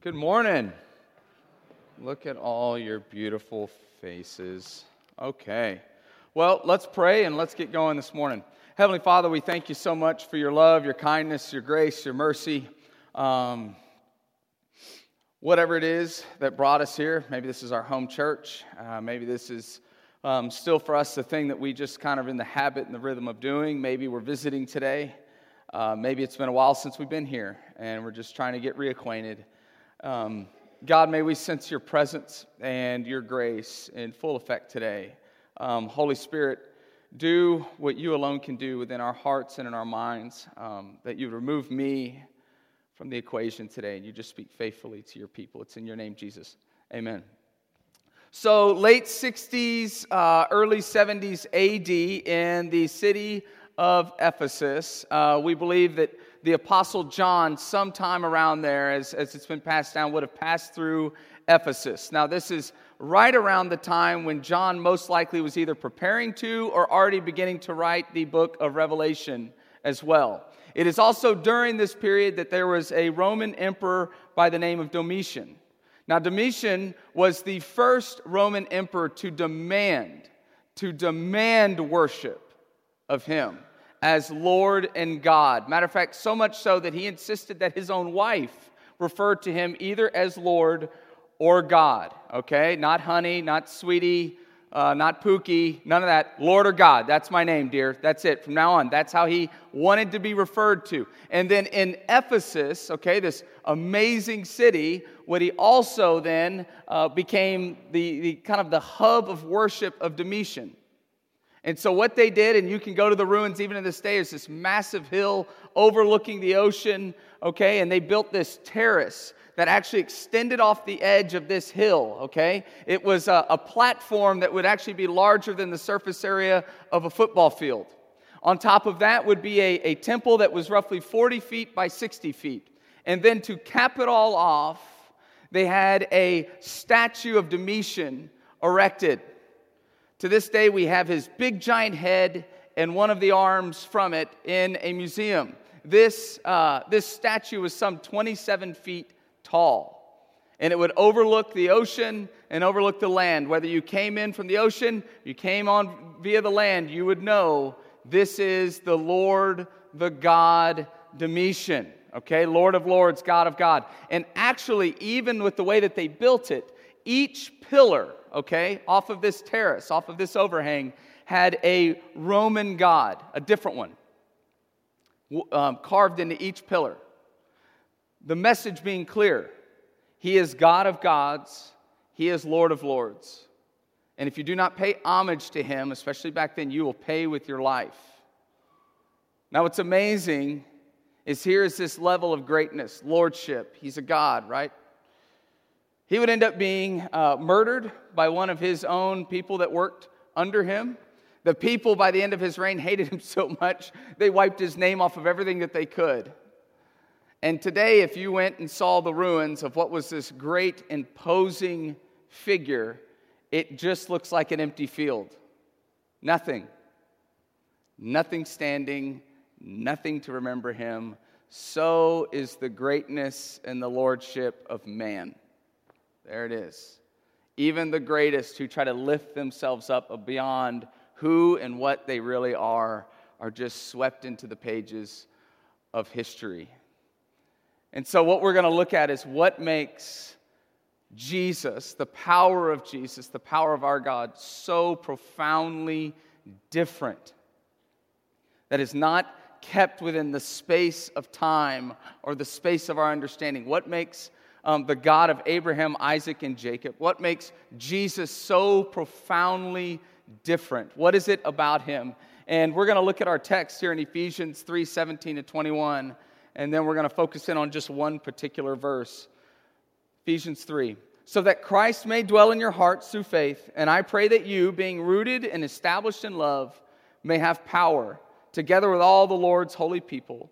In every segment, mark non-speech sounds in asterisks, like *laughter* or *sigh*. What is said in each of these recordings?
Good morning. Look at all your beautiful faces. Okay. Well, let's pray and let's get going this morning. Heavenly Father, we thank you so much for your love, your kindness, your grace, your mercy. Um, whatever it is that brought us here, maybe this is our home church, uh, maybe this is um, still for us the thing that we just kind of in the habit and the rhythm of doing. Maybe we're visiting today. Uh, maybe it's been a while since we've been here and we're just trying to get reacquainted. Um, God, may we sense your presence and your grace in full effect today. Um, Holy Spirit, do what you alone can do within our hearts and in our minds, um, that you remove me from the equation today and you just speak faithfully to your people. It's in your name, Jesus. Amen. So, late 60s, uh, early 70s AD in the city of Ephesus, uh, we believe that the Apostle John, sometime around there, as, as it's been passed down, would have passed through Ephesus. Now, this is right around the time when John most likely was either preparing to or already beginning to write the book of Revelation as well. It is also during this period that there was a Roman emperor by the name of Domitian. Now, Domitian was the first Roman emperor to demand, to demand worship of him as Lord and God. Matter of fact, so much so that he insisted that his own wife referred to him either as Lord or God. Okay? Not honey, not sweetie, uh, not Pookie, none of that. Lord or God. That's my name, dear. That's it. From now on, that's how he wanted to be referred to. And then in Ephesus, okay, this amazing city, what he also then uh, became the, the kind of the hub of worship of Domitian. And so, what they did, and you can go to the ruins even to this day, is this massive hill overlooking the ocean, okay? And they built this terrace that actually extended off the edge of this hill, okay? It was a, a, platform that would actually be larger than the surface area of a football field. On top of that would be a, a temple that was roughly 40 feet by 60 feet. And then to cap it all off, they had a statue of Domitian erected to this day, we have his big giant head and one of the arms from it in a museum. This, uh, this statue was some 27 feet tall, and it would overlook the ocean and overlook the land. Whether you came in from the ocean, you came on via the land, you would know this is the Lord, the God Domitian. Okay, Lord of Lords, God of God. And actually, even with the way that they built it, each pillar okay, off of this terrace, off of this overhang, had a Roman god, a different one, um, carved into each pillar. The message being clear He is God of gods, He is Lord of lords. And if you do not pay homage to Him, especially back then, you will pay with your life. Now, what's amazing is here is this level of greatness, lordship. He's a God, right? He would end up being uh, murdered by one of his own people that worked under him. The people, by the end of his reign, hated him *laughs* so much, they wiped his name off of everything that they could. And today, if you went and saw the ruins of what was this great, imposing figure, it just looks like an empty field. Nothing. Nothing standing, nothing to remember him. So is the greatness and the lordship of man. There it is. Even the greatest who try to lift themselves up beyond who and what they really are are just swept into the pages of history. And so, what we're going to look at is what makes Jesus, the power of Jesus, the power of our God, so profoundly different that is not kept within the space of time or the space of our understanding. What makes um, the God of Abraham, Isaac, and Jacob? What makes Jesus so profoundly different? What is it about him? And we're going to look at our text here in Ephesians 3 17 to 21, and then we're going to focus in on just one particular verse. Ephesians 3. So that Christ may dwell in your hearts through faith, and I pray that you, being rooted and established in love, may have power, together with all the Lord's holy people,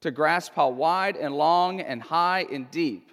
to grasp how wide and long and high and deep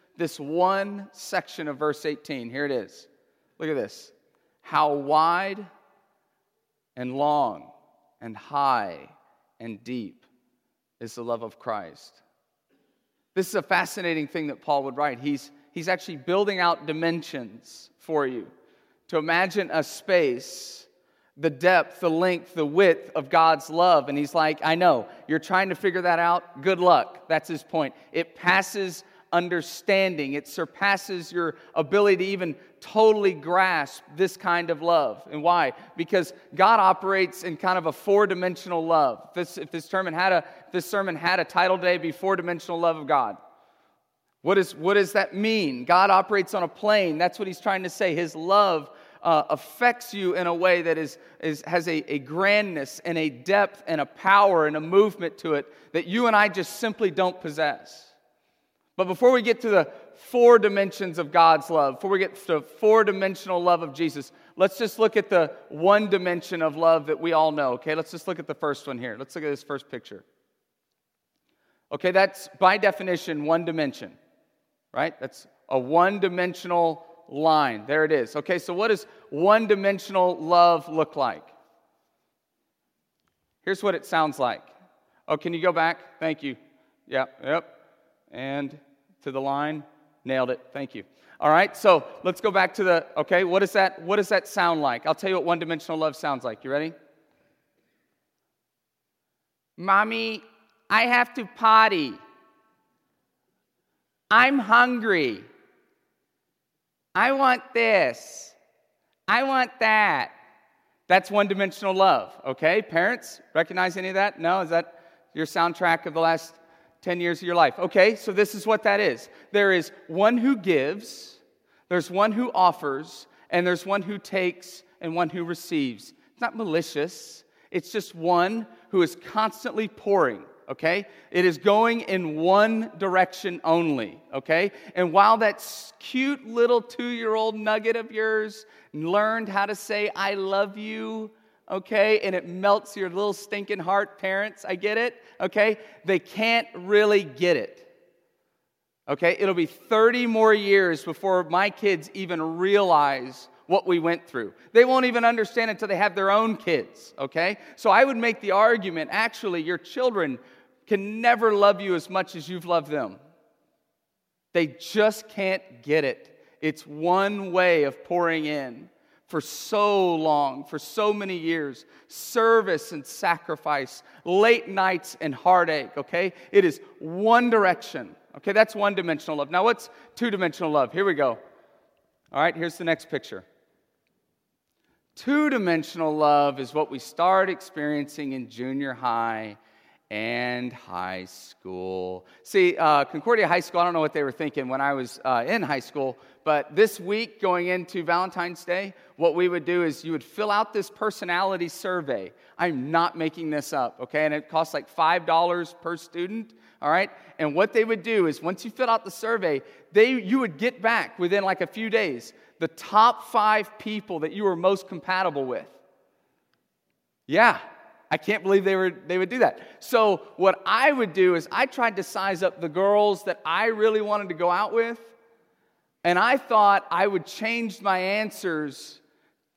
this one section of verse 18. Here it is. Look at this. How wide and long and high and deep is the love of Christ. This is a fascinating thing that Paul would write. He's, he's actually building out dimensions for you to imagine a space, the depth, the length, the width of God's love. And he's like, I know, you're trying to figure that out. Good luck. That's his point. It passes understanding, it surpasses your ability to even totally grasp this kind of love. And why? Because God operates in kind of a four dimensional love. If this, if this, sermon had a, this sermon had a title today, be four dimensional love of God. What, is, what does that mean? God operates on a plane. That's what he's trying to say. His love uh, affects you in a way that is, is, has a, a grandness and a depth and a power and a movement to it that you and I just simply don't possess. But before we get to the four dimensions of God's love, before we get to the four dimensional love of Jesus, let's just look at the one dimension of love that we all know, okay? Let's just look at the first one here. Let's look at this first picture. Okay, that's by definition one dimension, right? That's a one dimensional line. There it is. Okay, so what does one dimensional love look like? Here's what it sounds like. Oh, can you go back? Thank you. Yep, yep and to the line. Nailed it. Thank you. All right, so let's go back to the, okay, what, is that, what does that sound like? I'll tell you what one dimensional love sounds like. You ready? Mommy, I have to potty. I'm hungry. I want this. I want that. That's one dimensional love, okay? Parents, recognize any of that? No? Is that your soundtrack of the last 10 years of your life. Okay, so this is what that is there is one who gives, there's one who offers, and there's one who takes and one who receives. It's not malicious, it's just one who is constantly pouring. Okay? It is going in one direction only. Okay? And while that cute little two year old nugget of yours learned how to say, I love you, okay? And it melts your little stinking heart, parents. I get it, okay? They can't really get it. Okay? It'll be 30 more years before my kids even realize what we went through. They won't even understand until they have their own kids, okay? So I would make the argument actually, your children can never love you as much as you've loved them. They just can't get it. It's one way of pouring in for so long, for so many years. Service and sacrifice, late nights and heartache, okay? It is one direction. Okay, that's one dimensional love. Now, what's two dimensional love? Here we go. All right, here's the next picture. Two dimensional love is what we start experiencing in junior high and high school. See, uh, Concordia High School, I don't know what they were thinking when I was uh, in high school, but this week going into Valentine's Day, what we would do is you would fill out this personality survey. I'm not making this up, okay? And it costs like $5 per student, all right? And what they would do is once you fill out the survey, they, you would get back within like a few days the top five people that you were most compatible with. Yeah, I can't believe they, were, they would do that. So, what I would do is I tried to size up the girls that I really wanted to go out with, and I thought I would change my answers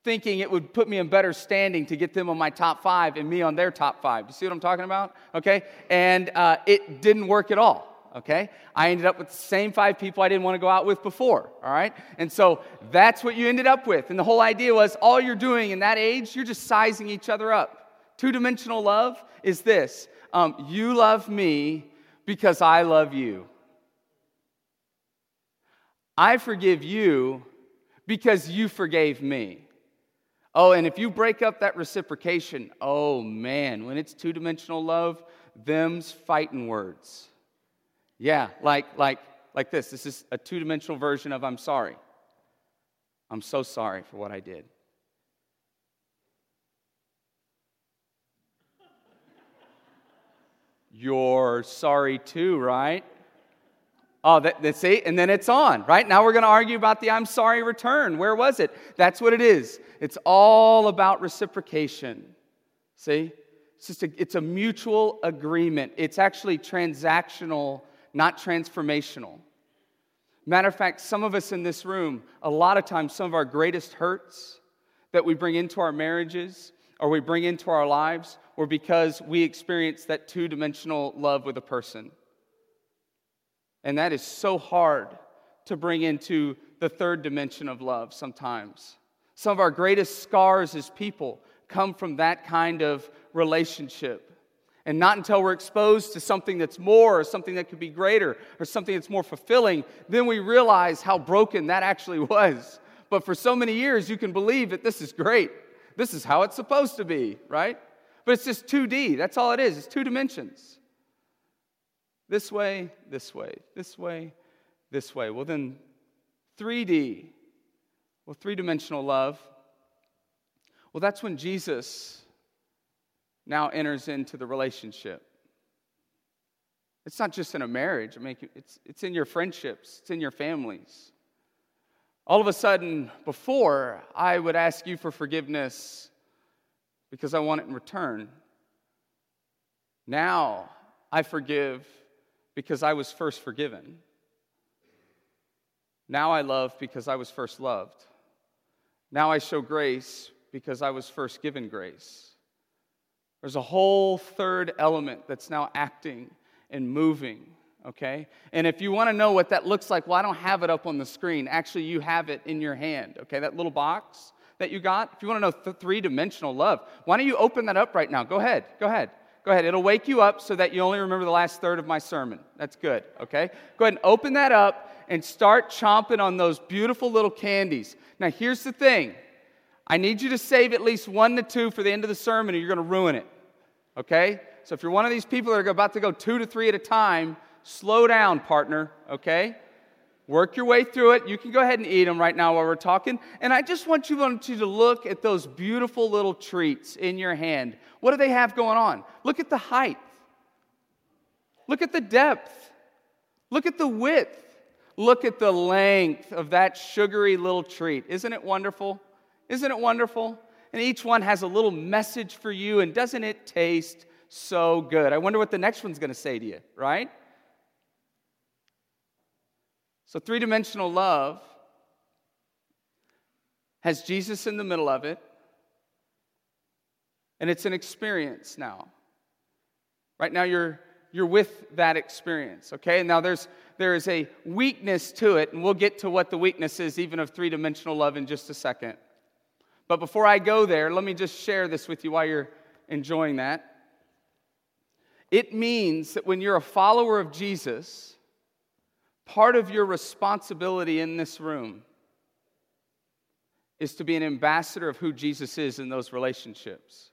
thinking it would put me in better standing to get them on my top five and me on their top five. You see what I'm talking about? Okay? And uh, it didn't work at all. Okay? I ended up with the same five people I didn't want to go out with before. All right? And so that's what you ended up with. And the whole idea was all you're doing in that age, you're just sizing each other up. Two dimensional love is this um, you love me because I love you. I forgive you because you forgave me. Oh, and if you break up that reciprocation, oh man, when it's two dimensional love, them's fighting words. Yeah, like, like, like this. This is a two dimensional version of I'm sorry. I'm so sorry for what I did. You're sorry too, right? Oh, that, that's it. And then it's on, right? Now we're going to argue about the I'm sorry return. Where was it? That's what it is. It's all about reciprocation. See? It's just a, it's a mutual agreement. It's actually transactional, not transformational. Matter of fact, some of us in this room, a lot of times, some of our greatest hurts that we bring into our marriages or we bring into our lives were because we experience that two dimensional love with a person. And that is so hard to bring into the third dimension of love sometimes. Some of our greatest scars as people come from that kind of relationship. And not until we're exposed to something that's more, or something that could be greater, or something that's more fulfilling, then we realize how broken that actually *laughs* was. But for so many years, you can believe that this is great. This is how it's supposed to be, right? But it's just 2D. That's all it is. It's two dimensions. This way, this way, this way, this way. Well, then 3D, well, three dimensional love. Well, that's when Jesus now enters into the relationship. It's not just in a marriage, I mean, it's, it's in your friendships, it's in your families. All of a sudden, before, I would ask you for forgiveness because I want it in return. Now, I forgive because I was first forgiven. Now I love because I was first loved. Now I show grace because I was first given grace. There's a whole third element that's now acting and moving, okay? And if you want to know what that looks like, well, I don't have it up on the screen. Actually, you have it in your hand, okay? That little box that you got. If you want to know th- three dimensional love, why don't you open that up right now? Go ahead, go ahead. Go ahead. It'll wake you up so that you only remember the last third of my sermon. That's good, okay? Go ahead and open that up and start chomping on those beautiful little candies. Now, here's the thing I need you to save at least one to two for the end of the sermon, or you're going to ruin it, okay? So if you're one of these people that are about to go two to three at a time, slow down, partner, okay? Work your way through it. You can go ahead and eat them right now while we're talking. And I just want you, to look at those beautiful little treats in your hand. What do they have going on? Look at the height. Look at the depth. Look at the width. Look at the length of that sugary little treat. Isn't it wonderful? Isn't it wonderful? And each one has a little message for you, and doesn't it taste so good? I wonder what the next one's going to say to you, right? So, three dimensional love has Jesus in the middle of it, and it's an experience now. Right now, you're, you're with that experience, okay? Now there's, there is a weakness to it, and we'll get to what the weakness is, even of three dimensional love, in just a second. But before I go there, let me just share this with you while you're enjoying that. It means that when you're a follower of Jesus, Part of your responsibility in this room is to be an ambassador of who Jesus is in those relationships,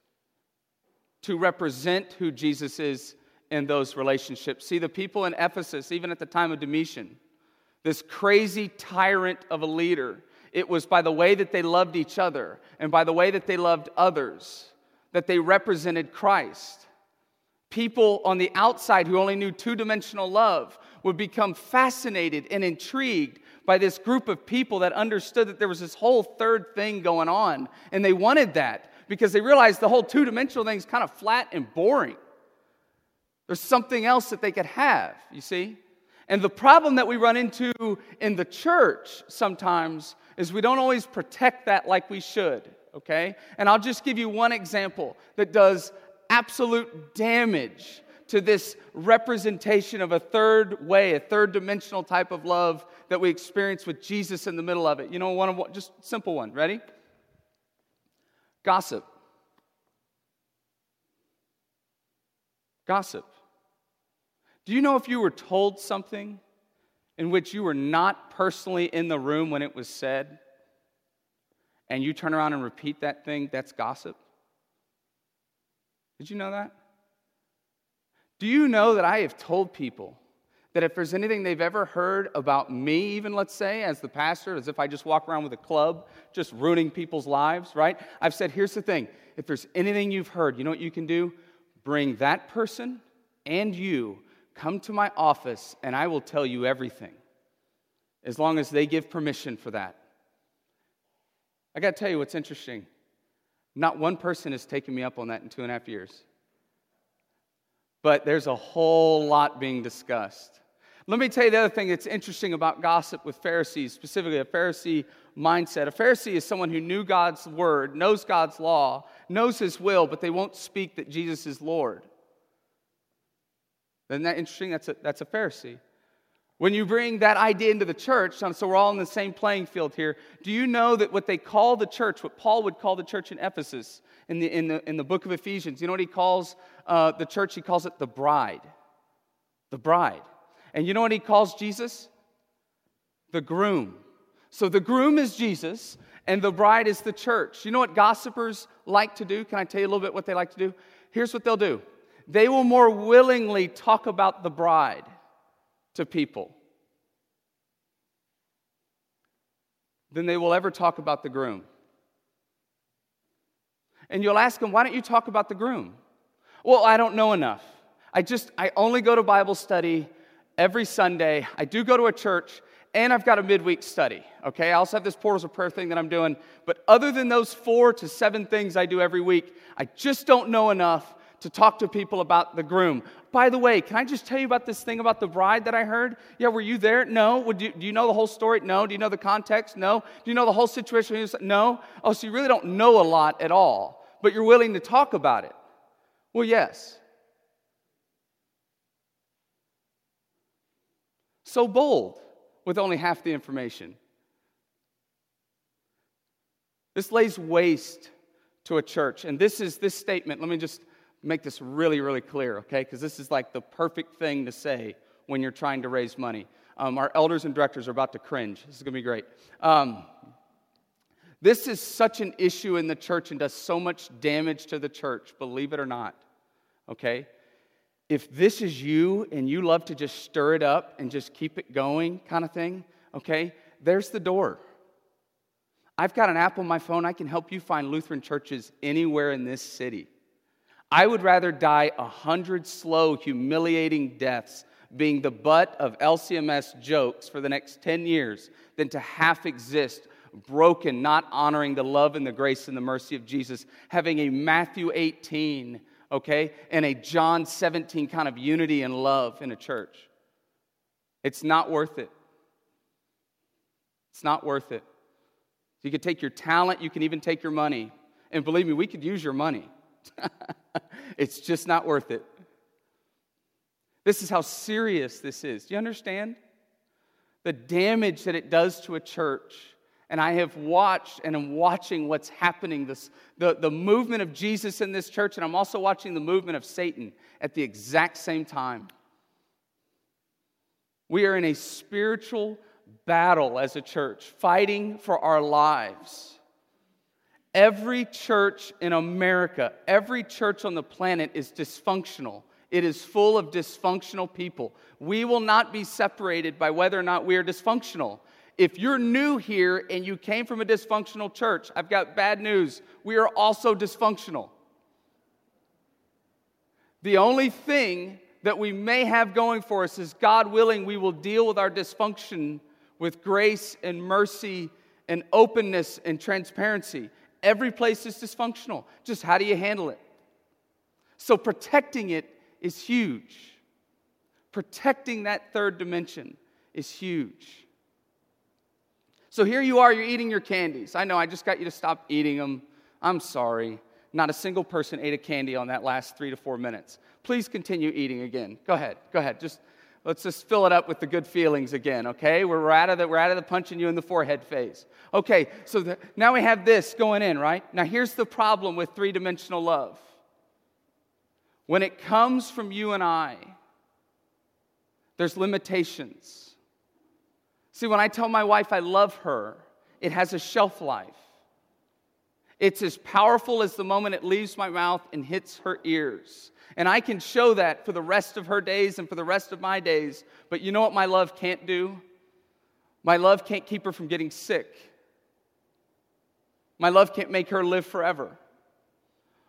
to represent who Jesus is in those relationships. See, the people in Ephesus, even at the time of Domitian, this crazy tyrant of a leader, it was by the way that they loved each other and by the way that they loved others that they represented Christ. People on the outside who only knew two dimensional love would become fascinated and intrigued by this group of people that understood that there was this whole third thing going on. And they wanted that because they realized the whole two dimensional thing is kind of flat and boring. There's something else that they could have, you see? And the problem that we run into in the church sometimes is we don't always protect that like we should, okay? And I'll just give you one example that does absolute damage to this representation of a third way, a third dimensional type of love that we experience with Jesus in the middle of it. You know, one of just simple one. Ready? Gossip. Gossip. Do you know if you were told something in which you were not personally in the room when it was said, and you turn around and repeat that thing, that's gossip? Did you know that? Do you know that I have told people that if there's anything they've ever heard about me, even let's say, as the pastor, as if I just walk around with a club, just ruining people's lives, right? I've said, here's the thing if there's anything you've heard, you know what you can do? Bring that person and you, come to my office and I will tell you everything, as long as they give permission for that. I got to tell you what's interesting. Not one person has taken me up on that in two and a half years. But there's a whole lot being discussed. Let me tell you the other thing that's interesting about gossip with Pharisees, specifically a Pharisee mindset. A Pharisee is someone who knew God's word, knows God's law, knows his will, but they won't speak that Jesus is Lord. Isn't that interesting? That's a, that's a Pharisee. When you bring that idea into the church, so we're all in the same playing field here, do you know that what they call the church, what Paul would call the church in Ephesus, in the, in the, in the book of Ephesians, you know what he calls uh, the church? He calls it the bride. The bride. And you know what he calls Jesus? The groom. So the groom is Jesus, and the bride is the church. You know what gossipers like to do? Can I tell you a little bit what they like to do? Here's what they'll do they will more willingly talk about the bride to people than they will ever talk about the groom. And you'll ask them, why don't you talk about the groom? Well, I don't know enough. I just, I only go to Bible study every Sunday. I do go to a church, and I've got a midweek study. Okay, I also have this portals of prayer thing that I'm doing. But other than those four to seven things I do every week, I just don't know enough to talk to people about the groom. By the way, can I just tell you about this thing about the bride that I heard? Yeah, were you there? No. Would you, do you know the whole story? No. Do you know the context? No. Do you know the whole situation? No. Oh, so you really don't know a lot at all, but you're willing to talk about it. Well, yes. So bold with only half the information. This lays waste to a church. And this is this statement. Let me just make this really, really clear, okay? Because this is like the perfect thing to say when you're trying to raise money. Um, our elders and directors are about to cringe. This is going to be great. Um, this is such an issue in the church and does so much damage to the church, believe it or not, okay? if this is you and you love to just stir it up and just keep it going, kind of thing, okay, there's the door. I've got an app on my phone. I can help you find Lutheran churches anywhere in this city. I would rather die a hundred slow, humiliating deaths being the butt of LCMS jokes for the next 10 years than to half exist broken, not honoring the love and the grace and the mercy of Jesus, having a Matthew 18 okay, and a John 17 kind of unity and love in a church. It's not worth it. It's not worth it. You could take your talent, you can even take your money. And believe me, we could use your money. *laughs* it's just not worth it. This is how serious this is. Do you understand? The damage that it does to a church and I have watched and am watching what's happening, this, the, the movement of Jesus in this church, and I'm also watching the movement of Satan at the exact same time. We are in a spiritual battle as a church, fighting for our lives. Every church in America, every church on the planet is dysfunctional. It is full of dysfunctional people. We will not be separated by whether or not we are dysfunctional. If you're new here and you came from a dysfunctional church, I've got bad news. We are also dysfunctional. The only thing that we may have going for us is God willing, we will deal with our dysfunction with grace and mercy and openness and transparency. Every place is dysfunctional. Just how do you handle it? So, protecting it is huge. Protecting that third dimension is huge. So here you are, you're eating your candies. I know, I just got you to stop eating them. I'm sorry. Not a single person ate a candy on that last three to four minutes. Please continue eating again. Go ahead, go ahead. Just let's just fill it up with the good feelings again, okay? We're out of the, we're out of the punching you in the forehead phase. Okay, so the, now we have this going in, right? Now here's the problem with three dimensional love. When it comes from you and I, there's limitations. See, when I tell my wife I love her, it has a shelf life. It's as powerful as the moment it leaves my mouth and hits her ears. And I can show that for the rest of her days and for the rest of my days. But you know what my love can't do? My love can't keep her from getting sick. My love can't make her live forever.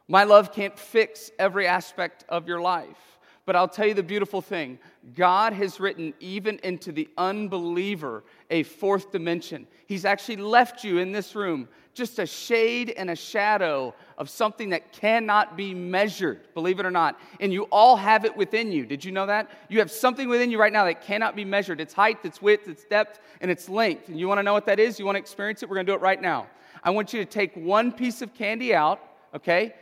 My love can't fix every aspect of your life. But I'll tell you the beautiful thing God has written even into the unbeliever a fourth dimension. He's actually left you in this room just a shade and a shadow of something that cannot be measured, believe it or not. And you all have it within you. Did you know that? You have something within you right now that cannot be measured its height, its width, its depth, and its length. And you want to know what that is? You want to experience it? We're going to do it right now. I want you to take one piece of candy out, okay?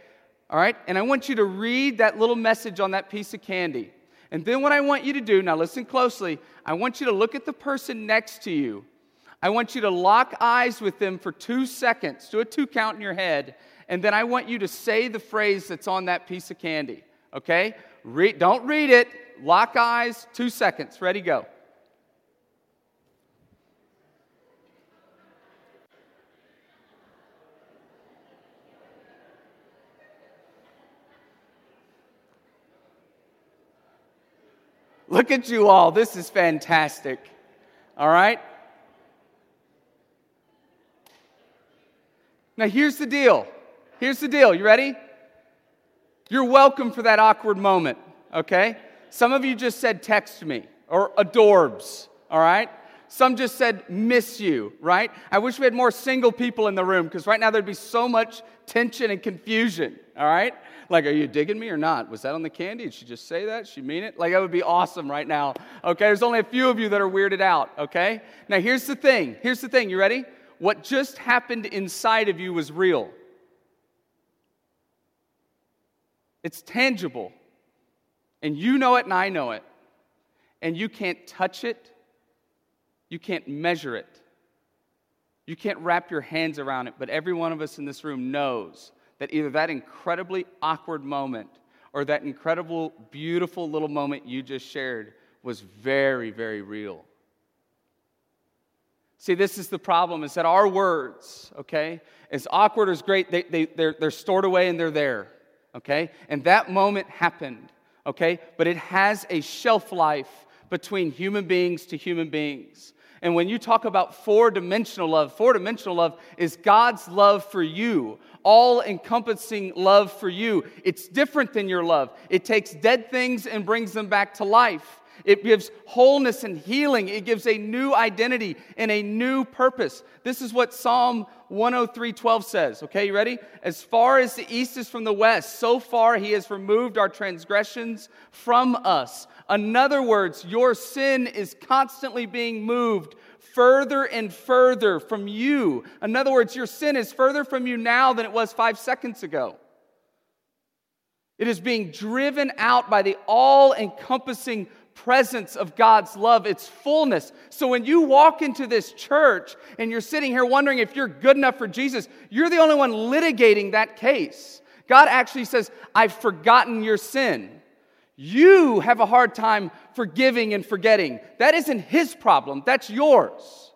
All right? And I want you to read that little message on that piece of candy. And then what I want you to do, now listen closely, I want you to look at the person next to you. I want you to lock eyes with them for two seconds. Do a two count in your head. And then I want you to say the phrase that's on that piece of candy. Okay? Don't read it. Lock eyes, two seconds. Ready, go. Look at you all. This is fantastic. All right? Now, here's the deal. Here's the deal. You ready? You're welcome for that awkward moment, okay? Some of you just said text me or adorbs, all right? Some just said miss you, right? I wish we had more single people in the room because right now there'd be so much tension and confusion, all right? Like, are you digging me or not? Was that on the candy? Did she just say that? She mean it? Like, that would be awesome right now. Okay, there's only a few of you that are weirded out, okay? Now, here's the thing. Here's the thing. You ready? What just happened inside of you was real, it's tangible. And you know it, and I know it. And you can't touch it, you can't measure it. You can't wrap your hands around it, but every one of us in this room knows that either that incredibly awkward moment or that incredible, beautiful little moment you just shared was very, very real. See, this is the problem is that our words, okay, as awkward as great, they, they, they're, they're stored away and they're there, okay? And that moment happened, okay? But it has a shelf life between human beings to human beings. And when you talk about four dimensional love, four dimensional love is God's love for you, all encompassing love for you. It's different than your love. It takes dead things and brings them back to life. It gives wholeness and healing. It gives a new identity and a new purpose. This is what Psalm 103:12 says. Okay, you ready? As far as the east is from the west, so far he has removed our transgressions from us. In other words, your sin is constantly being moved further and further from you. In other words, your sin is further from you now than it was five seconds ago. It is being driven out by the all encompassing presence of God's love, its fullness. So when you walk into this church and you're sitting here wondering if you're good enough for Jesus, you're the only one litigating that case. God actually says, I've forgotten your sin. You have a hard time forgiving and forgetting. That isn't his problem, that's yours.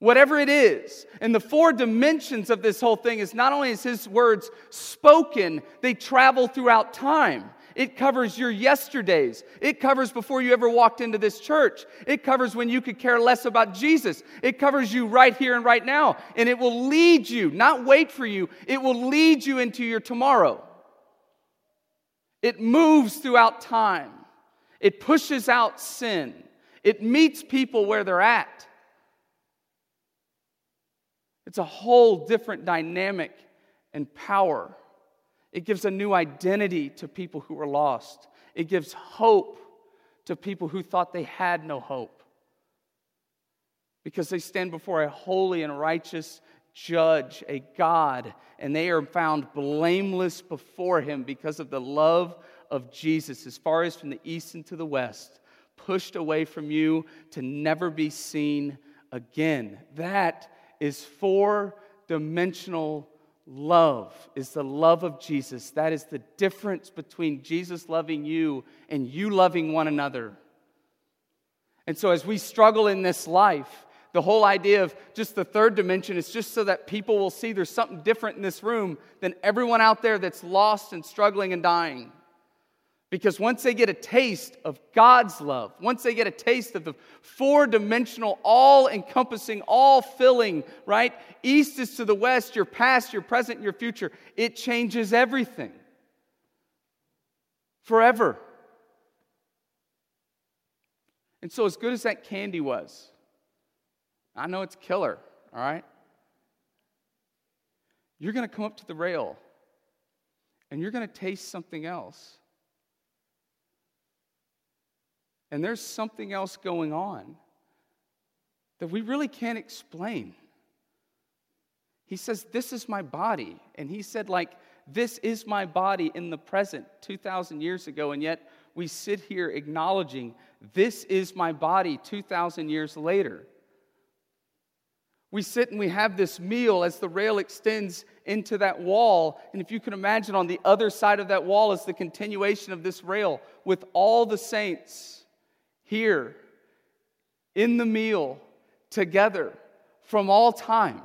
Whatever it is. And the four dimensions of this whole thing is not only is his words spoken, they travel throughout time. It covers your yesterdays. It covers before you ever walked into this church. It covers when you could care less about Jesus. It covers you right here and right now. And it will lead you, not wait for you, it will lead you into your tomorrow. It moves throughout time. It pushes out sin. It meets people where they're at. It's a whole different dynamic and power. It gives a new identity to people who are lost. It gives hope to people who thought they had no hope. Because they stand before a holy and righteous judge, a God, and they are found blameless before him because of the love of Jesus, as far as from the east and to the west, pushed away from you to never be seen again. That is four dimensional love, is the love of Jesus. That is the difference between Jesus loving you and you loving one another. And so, as we struggle in this life, the whole idea of just the third dimension is just so that people will see there's something different in this room than everyone out there that's lost and struggling and dying. Because once they get a taste of God's love, once they get a taste of the four dimensional, all encompassing, all filling, right? East is to the west, your past, your present, your future. It changes everything. forever. And so, as good as that candy was, I know it's killer, all right? You're going to come up to the rail and you're going to taste something else. And there's something else going on that we really can't explain. He says, This is my body. And he said, like, this is my body in the present 2,000 years ago. And yet we sit here acknowledging, This is my body 2,000 years later. We sit and we have this meal as the rail extends into that wall. And if you can imagine, on the other side of that wall is the continuation of this rail with all the saints here in the meal together from all time.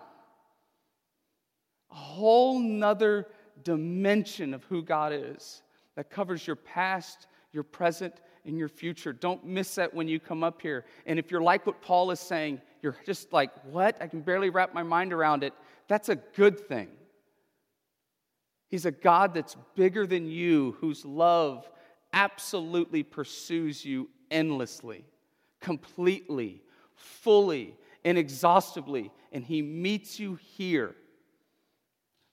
A whole nother dimension of who God is that covers your past, your present, and your future. Don't miss that when you come up here. And if you're like what Paul is saying, you're just like, what? I can barely wrap my mind around it. That's a good thing. He's a God that's bigger than you, whose love absolutely pursues you endlessly, completely, fully, inexhaustibly. And He meets you here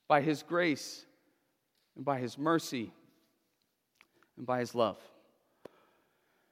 by His grace and by His mercy and by His love.